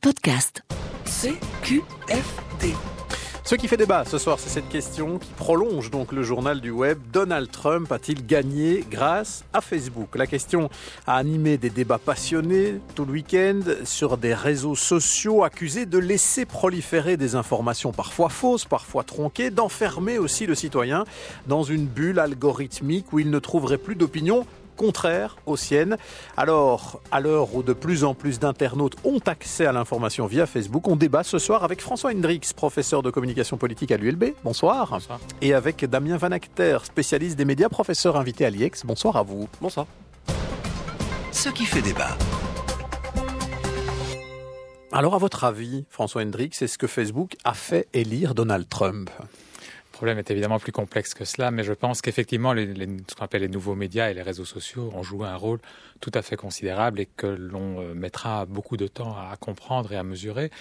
podcast. CQFD. Ce qui fait débat ce soir, c'est cette question qui prolonge donc le journal du web. Donald Trump a-t-il gagné grâce à Facebook? La question a animé des débats passionnés tout le week-end sur des réseaux sociaux accusés de laisser proliférer des informations parfois fausses, parfois tronquées, d'enfermer aussi le citoyen dans une bulle algorithmique où il ne trouverait plus d'opinion contraire aux siennes. Alors, à l'heure où de plus en plus d'internautes ont accès à l'information via Facebook, on débat ce soir avec François Hendrix, professeur de communication politique à l'ULB. Bonsoir. Bonsoir. Et avec Damien Van Acter, spécialiste des médias, professeur invité à l'IEX. Bonsoir à vous. Bonsoir. Ce qui fait débat. Alors, à votre avis, François Hendrix, est-ce que Facebook a fait élire Donald Trump? Problème est évidemment plus complexe que cela, mais je pense qu'effectivement, ce qu'on appelle les nouveaux médias et les réseaux sociaux ont joué un rôle tout à fait considérable et que l'on euh, mettra beaucoup de temps à comprendre et à mesurer.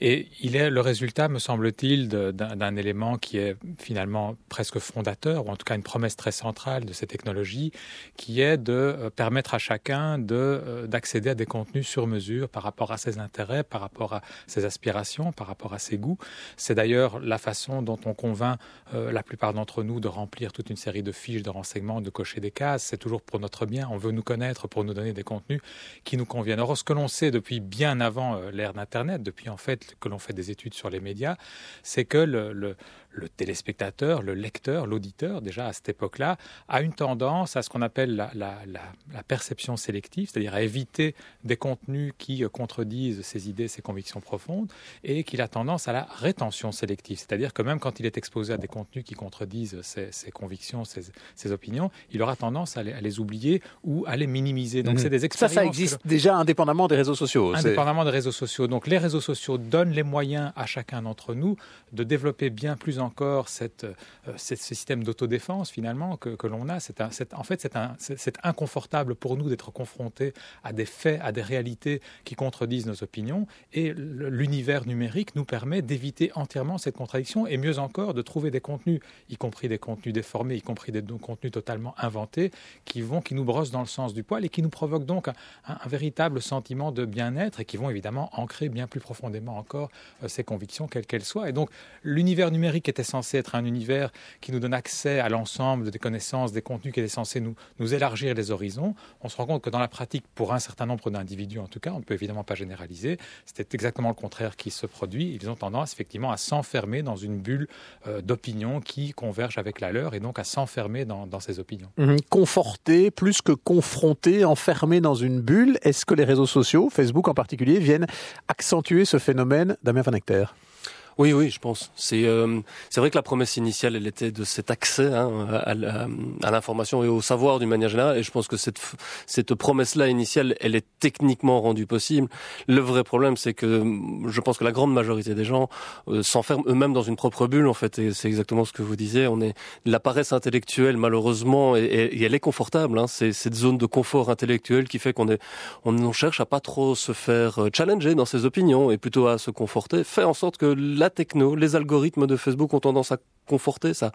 Et il est le résultat, me semble-t-il, d'un élément qui est finalement presque fondateur, ou en tout cas une promesse très centrale de ces technologies, qui est de euh, permettre à chacun euh, d'accéder à des contenus sur mesure par rapport à ses intérêts, par rapport à ses aspirations, par rapport à ses goûts. C'est d'ailleurs la façon dont on convainc euh, la plupart d'entre nous de remplir toute une série de fiches de renseignements, de cocher des cases. C'est toujours pour notre bien. On veut nous connaître pour nous donner des contenus qui nous conviennent. Or, ce que l'on sait depuis bien avant euh, l'ère d'Internet, depuis en fait que l'on fait des études sur les médias, c'est que le, le, le téléspectateur, le lecteur, l'auditeur, déjà à cette époque-là, a une tendance à ce qu'on appelle la, la, la, la, perception sélective, c'est-à-dire à éviter des contenus qui contredisent ses idées, ses convictions profondes, et qu'il a tendance à la rétention sélective, c'est-à-dire que même quand il est exposé à des contenus qui contredisent ses, ses convictions, ses, ses, opinions, il aura tendance à les, à les, oublier ou à les minimiser. Donc mmh. c'est des expériences. Ça, ça existe déjà indépendamment des réseaux sociaux. Indépendamment des réseaux sociaux. Donc les réseaux sociaux donnent les moyens à chacun d'entre nous de développer bien plus en encore cette, euh, cette, ce système d'autodéfense finalement que, que l'on a. C'est en fait, c'est inconfortable pour nous d'être confrontés à des faits, à des réalités qui contredisent nos opinions. Et l'univers numérique nous permet d'éviter entièrement cette contradiction et mieux encore de trouver des contenus, y compris des contenus déformés, y compris des contenus totalement inventés, qui vont, qui nous brossent dans le sens du poil et qui nous provoquent donc un, véritable sentiment de bien-être et qui vont évidemment ancrer bien plus profondément encore euh, ces convictions, quelles qu'elles soient. Et donc l'univers numérique était censé être un univers qui nous donne accès à l'ensemble des connaissances, des contenus, qui est censé nous, nous élargir les horizons. On se rend compte que dans la pratique, pour un certain nombre d'individus en tout cas, on ne peut évidemment pas généraliser, c'était exactement le contraire qui se produit. Ils ont tendance effectivement à s'enfermer dans une bulle euh, d'opinion qui converge avec la leur et donc à s'enfermer dans, ces opinions. Mmh. Plus que confronté, enfermé dans une bulle, est-ce que les réseaux sociaux, Facebook en particulier, viennent accentuer ce phénomène Damien Van Hector oui, oui, je pense. C'est euh, vrai que la promesse initiale, elle était de cet accès hein, à, l'information et au savoir d'une manière générale. Et je pense que cette cette promesse-là initiale, elle est techniquement rendue possible. Le vrai problème, c'est que je pense que la grande majorité des gens euh, s'enferment eux-mêmes dans une propre bulle. En fait, et c'est exactement ce que vous disiez. On est la paresse intellectuelle, malheureusement, et, elle est confortable. Hein, c'est cette zone de confort intellectuel qui fait qu'on on, cherche à pas trop se faire euh, challenger dans ses opinions et plutôt à se conforter. Fait en sorte que la techno, les algorithmes de Facebook ont tendance à conforter ça.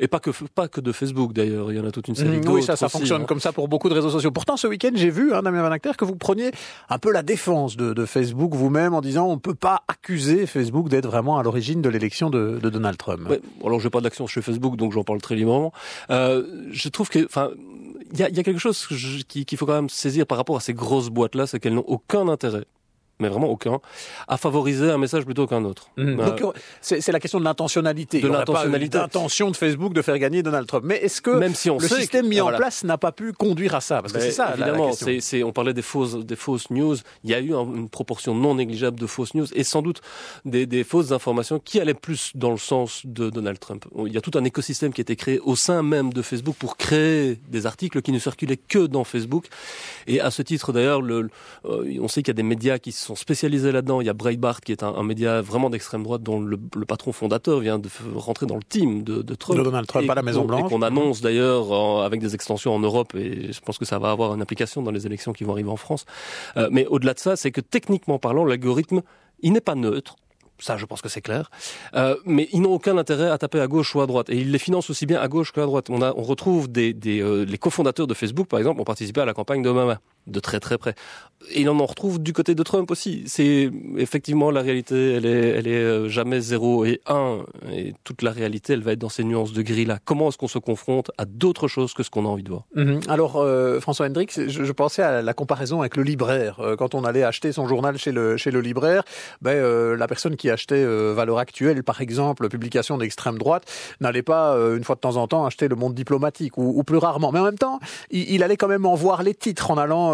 Et pas que, pas que de Facebook d'ailleurs, il y en a toute une série mmh, Oui, ça, ça aussi, fonctionne hein. comme ça pour beaucoup de réseaux sociaux. Pourtant, ce week-end, j'ai vu, hein, Damien Van Acter, que vous preniez un peu la défense de, de Facebook vous-même en disant on ne peut pas accuser Facebook d'être vraiment à l'origine de l'élection de, de, Donald Trump. Ouais, alors, je n'ai pas d'action chez Facebook, donc j'en parle très librement. Euh, je trouve que, enfin, il y a, y a, quelque chose qu'il qu faut quand même saisir par rapport à ces grosses boîtes-là, c'est qu'elles n'ont aucun intérêt mais vraiment aucun, à favoriser un message plutôt qu'un autre. Mmh. Euh, c'est la question de l'intentionnalité. De l'intentionnalité. D'intention de Facebook de faire gagner Donald Trump. Mais est-ce que Même si on le système que, mis voilà. en place n'a pas pu conduire à ça? Parce que c'est ça. Évidemment, la, on parlait des fausses, des fausses news. Il y a eu une proportion non négligeable de fausses news et sans doute des, des fausses informations qui allaient plus dans le sens de Donald Trump. Il y a tout un écosystème qui a été créé au sein même de Facebook pour créer des articles qui ne circulaient que dans Facebook. Et à ce titre, d'ailleurs, le, euh, on sait qu'il y a des médias qui se sont spécialisés là-dedans il y a Breitbart qui est un, un média vraiment d'extrême droite dont le, le, patron fondateur vient de rentrer dans le team de, de Trump. De Donald Trump à la Maison Blanche. Et qu'on annonce d'ailleurs avec des extensions en Europe et je pense que ça va avoir une application dans les élections qui vont arriver en France. Euh, mais au-delà de ça, c'est que techniquement parlant, l'algorithme, il n'est pas neutre. Ça, je pense que c'est clair. Euh, mais ils n'ont aucun intérêt à taper à gauche ou à droite. Et ils les financent aussi bien à gauche qu'à droite. On, a, on retrouve des, des euh, les cofondateurs de Facebook, par exemple, ont participé à la campagne d'Obama. De très très près. Et on en retrouve du côté de Trump aussi. C'est effectivement la réalité, elle est, euh, jamais 0 et 1. Et toute la réalité, elle va être dans ces nuances de gris là. Comment est-ce qu'on se confronte à d'autres choses que ce qu'on a envie de voir? Mhm. Alors euh, François Hendrix, je, pensais à la comparaison avec le libraire. Euh, quand on allait acheter son journal chez le chez le libraire, ben euh, la personne qui achetait Valeur Actuelle, par exemple, publication d'extrême droite, n'allait pas une fois de temps en temps acheter Le Monde diplomatique ou, plus rarement. Mais en même temps, il, allait quand même en voir les titres en allant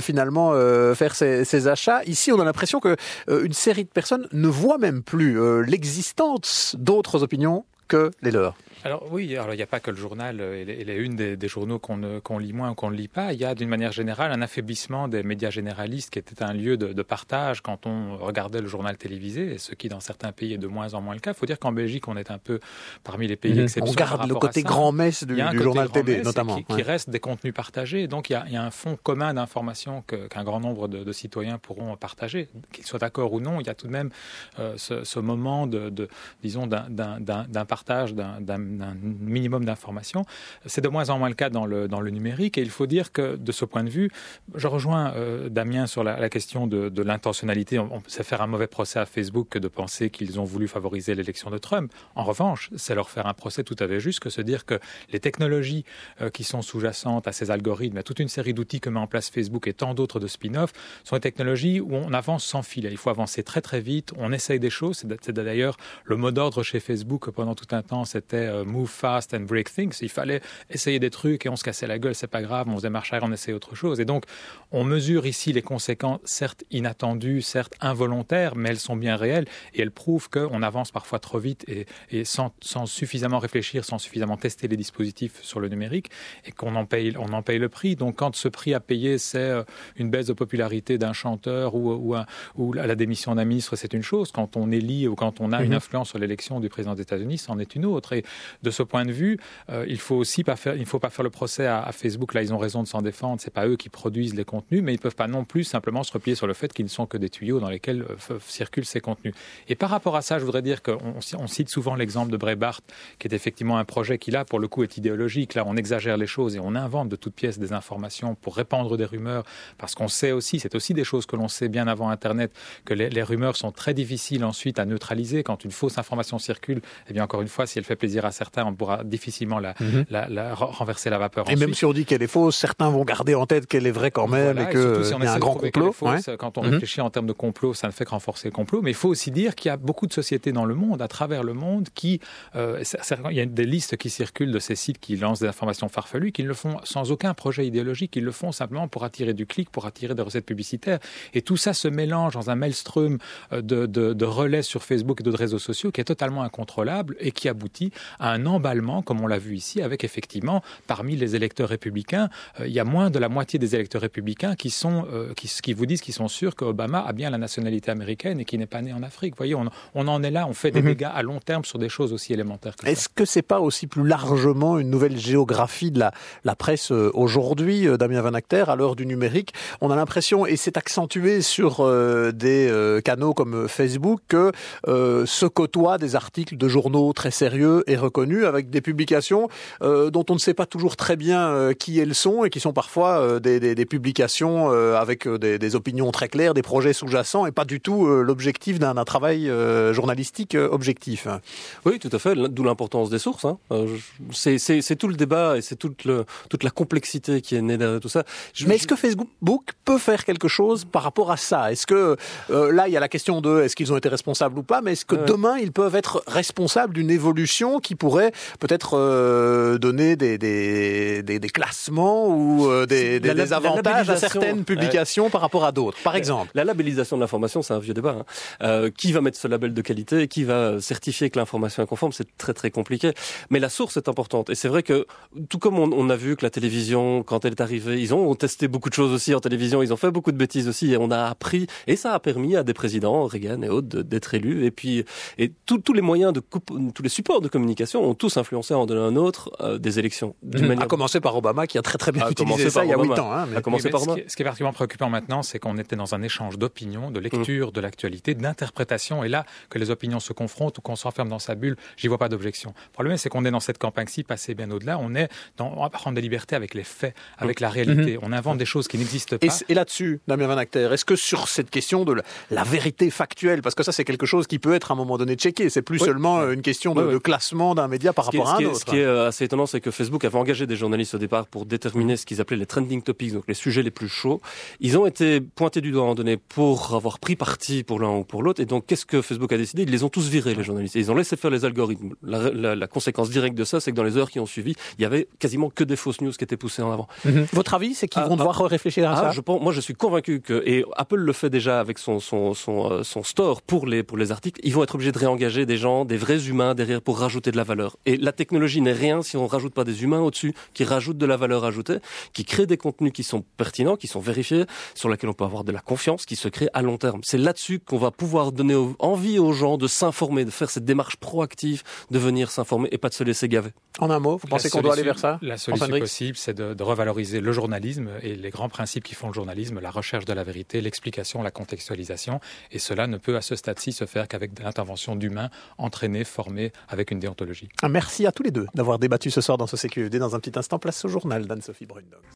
finalement euh, faire ses, achats. Ici, on a l'impression que euh, une série de personnes ne voient même plus euh, l'existence d'autres opinions que les leurs. Alors oui, alors il n'y a pas que le journal et les, une des, journaux qu'on lit moins ou qu'on ne lit pas. Il y a d'une manière générale un affaiblissement des médias généralistes qui était un lieu de, partage quand on regardait le journal télévisé, et ce qui dans certains pays est de moins en moins le cas. Il faut dire qu'en Belgique, on est un peu parmi les pays mmh. On garde le côté grand-messe du, journal télé, notamment. Qui, reste des contenus partagés. Donc il y a, un fonds commun d'informations qu'un grand nombre de, citoyens pourront partager. Qu'ils soient d'accord ou non, il y a tout de même euh, ce, moment de, de disons, d'un partage, d'un d'un minimum d'informations. C'est de moins en moins le cas dans le, dans le numérique et il faut dire que de ce point de vue, je rejoins euh, Damien sur la, question de, l'intentionnalité. On, sait faire un mauvais procès à Facebook que de penser qu'ils ont voulu favoriser l'élection de Trump. En revanche, c'est leur faire un procès tout à fait juste que se dire que les technologies euh, qui sont sous-jacentes à ces algorithmes, à toute une série d'outils que met en place Facebook et tant d'autres de spin-off, sont des technologies où on avance sans filet. Il faut avancer très très vite, on essaye des choses. C'est d'ailleurs le mot d'ordre chez Facebook pendant tout un temps, c'était euh, move fast and break things. Il fallait essayer des trucs et on se cassait la gueule, c'est pas grave, on faisait marche arrière, on essayait autre chose. Et donc, on mesure ici les conséquences, certes inattendues, certes involontaires, mais elles sont bien réelles et elles prouvent qu'on avance parfois trop vite et, et sans, sans, suffisamment réfléchir, sans suffisamment tester les dispositifs sur le numérique et qu'on en paye, on en paye le prix. Donc, quand ce prix à payer, c'est euh, une baisse de popularité d'un chanteur ou, ou, ou, la démission d'un ministre, c'est une chose. Quand on élit ou quand on a une mhm. influence sur l'élection du président des États-Unis, c'en est une autre. Et de ce point de vue, euh, il faut aussi faire, faut pas faire le procès à, Facebook. Là, ils ont raison de s'en défendre. C'est pas eux qui produisent les contenus, mais ils peuvent pas non plus simplement se replier sur le fait qu'ils ne sont que des tuyaux dans lesquels euh, circulent ces contenus. Et par rapport à ça, je voudrais dire qu'on on cite souvent l'exemple de Breitbart, qui est effectivement un projet qui là, pour le coup, est idéologique. Là, on exagère les choses et on invente de toutes pièces des informations pour répandre des rumeurs, parce qu'on sait aussi, c'est aussi des choses que l'on sait bien avant Internet, que les, rumeurs sont très difficiles ensuite à neutraliser. Quand une fausse information circule, eh bien encore une fois, si elle fait plaisir à certains, on pourra difficilement la, mhm. la, la, renverser la vapeur. Et même si on dit qu'elle est fausse, certains vont garder en tête qu'elle est vraie quand même et qu'il si y a un grand complot. Quand on mhm. réfléchit en termes de complot, ça ne fait que renforcer le complot. Mais il faut aussi dire qu'il y a beaucoup de sociétés dans le monde, à travers le monde, qui... Euh, il y a des listes qui circulent de ces sites qui lancent des informations farfelues, qui ne le font sans aucun projet idéologique, ils le font simplement pour attirer du clic, pour attirer des recettes publicitaires. Et tout ça se mélange dans un maelstrom euh, de, de, de relais sur Facebook et d'autres réseaux sociaux qui est totalement incontrôlable et qui aboutit à un emballement comme on l'a vu ici, avec effectivement, parmi les électeurs républicains, euh, il y a moins de la moitié des électeurs républicains qui, sont, euh, qui, qui, vous disent qu'ils sont sûrs qu'Obama a bien la nationalité américaine et qu'il n'est pas né en Afrique. Vous voyez, on, on, en est là, on fait des mhm. dégâts à long terme sur des choses aussi élémentaires que Est-ce que c'est pas aussi plus largement une nouvelle géographie de la, la presse euh, aujourd'hui, Damien Van Acter, à l'heure du numérique? On a l'impression, et c'est accentué sur des canaux comme Facebook, que se côtoient des articles de journaux très sérieux et reconnus avec des publications euh, dont on ne sait pas toujours très bien euh, qui elles sont et qui sont parfois euh, des, des, des, publications avec des, des, opinions très claires, des projets sous-jacents et pas du tout l'objectif d'un travail journalistique objectif. Oui, tout à fait, d'où l'importance des sources. Hein. C'est tout le débat et c'est toute, le, toute la complexité qui est née derrière tout ça. Je, Mais est-ce que Facebook peut faire quelque chose par rapport à ça? Est-ce que là, il y a la question de est-ce qu'ils ont été responsables ou pas, mais est-ce que demain, ils peuvent être responsables d'une évolution qui pourrait peut-être euh, donner des, des, des, des, classements ou euh, des, des, avantages à certaines publications par rapport à d'autres, par exemple. La labellisation de l'information, c'est un vieux débat. Hein. Euh, qui va mettre ce label de qualité? Qui va certifier que l'information est conforme? C'est très très compliqué. Mais la source est importante. Et c'est vrai que, tout comme on, on, a vu que la télévision, quand elle est arrivée, ils ont testé beaucoup de choses aussi en télévision, ils ont fait beaucoup de bêtises aussi, et on a appris, et ça a permis à des présidents, Reagan et autres, d'être élus. Et puis, et tous les moyens de, tous les supports de communication ont tous influencé en un autre euh, des élections. D'une mmh. manière... À commencer par Obama qui a très très bien a utilisé ça il y a 8 ans. Hein, mais... commencer par ce, qui est, ce, qui est, particulièrement préoccupant maintenant, c'est qu'on était dans un échange d'opinions, de lecture mmh. de l'actualité, d'interprétation. Et là, que les opinions se confrontent ou qu'on s'enferme dans sa bulle, j'y vois pas d'objection. Le problème, c'est qu'on est dans cette campagne-ci passée bien au-delà. On est dans, on va prendre des libertés avec les faits, avec mmh. la réalité. On invente des choses qui n'existent pas. Et, et là-dessus, Damien Van Acter, est-ce que sur cette question de la, la vérité factuelle, parce que ça c'est quelque chose qui peut être à un moment donné checké, c'est plus oui. seulement euh, une question de, oui, oui. de classement d'un média par ce rapport est, à un est, autre. Ce qui est euh, assez étonnant, c'est que Facebook avait engagé des journalistes au départ pour déterminer ce qu'ils appelaient les trending topics, donc les sujets les plus chauds. Ils ont été pointés du doigt à un moment donné pour avoir pris parti pour l'un ou pour l'autre. Et donc, qu'est-ce que Facebook a décidé? Ils les ont tous virés, les journalistes. Et ils ont laissé faire les algorithmes. La, la, la conséquence directe de ça, c'est que dans les heures qui ont suivi, il y avait quasiment que des fausses news qui étaient poussées en avant. Mm -hmm. Votre avis, c'est qu'ils ah, vont ah, devoir réfléchir à ah, ça? je pense, Moi, je suis convaincu que, et Apple le fait déjà avec son, son, son, euh, son store pour les, pour les articles, ils vont être obligés de réengager des gens, des vrais humains derrière pour rajouter de la valeur. Et la technologie n'est rien si on rajoute pas des humains au-dessus qui rajoutent de la valeur ajoutée, qui créent des contenus qui sont pertinents, qui sont vérifiés, sur lesquels on peut avoir de la confiance, qui se crée à long terme. C'est là-dessus qu'on va pouvoir donner envie aux gens de s'informer, de faire cette démarche proactive, de venir s'informer et pas de se laisser gaver. En un mot, vous pensez qu'on doit aller vers ça La solution possible, c'est de, de revaloriser le journalisme et les grands principes qui font le journalisme, la recherche de la vérité, l'explication, la contextualisation. Et cela ne peut à ce stade-ci se faire qu'avec l'intervention d'humains entraînés, formés, avec une déontologie. Merci à tous les deux d'avoir débattu ce soir dans ce CQED. Dans un petit instant, place au journal d'Anne-Sophie Brundog.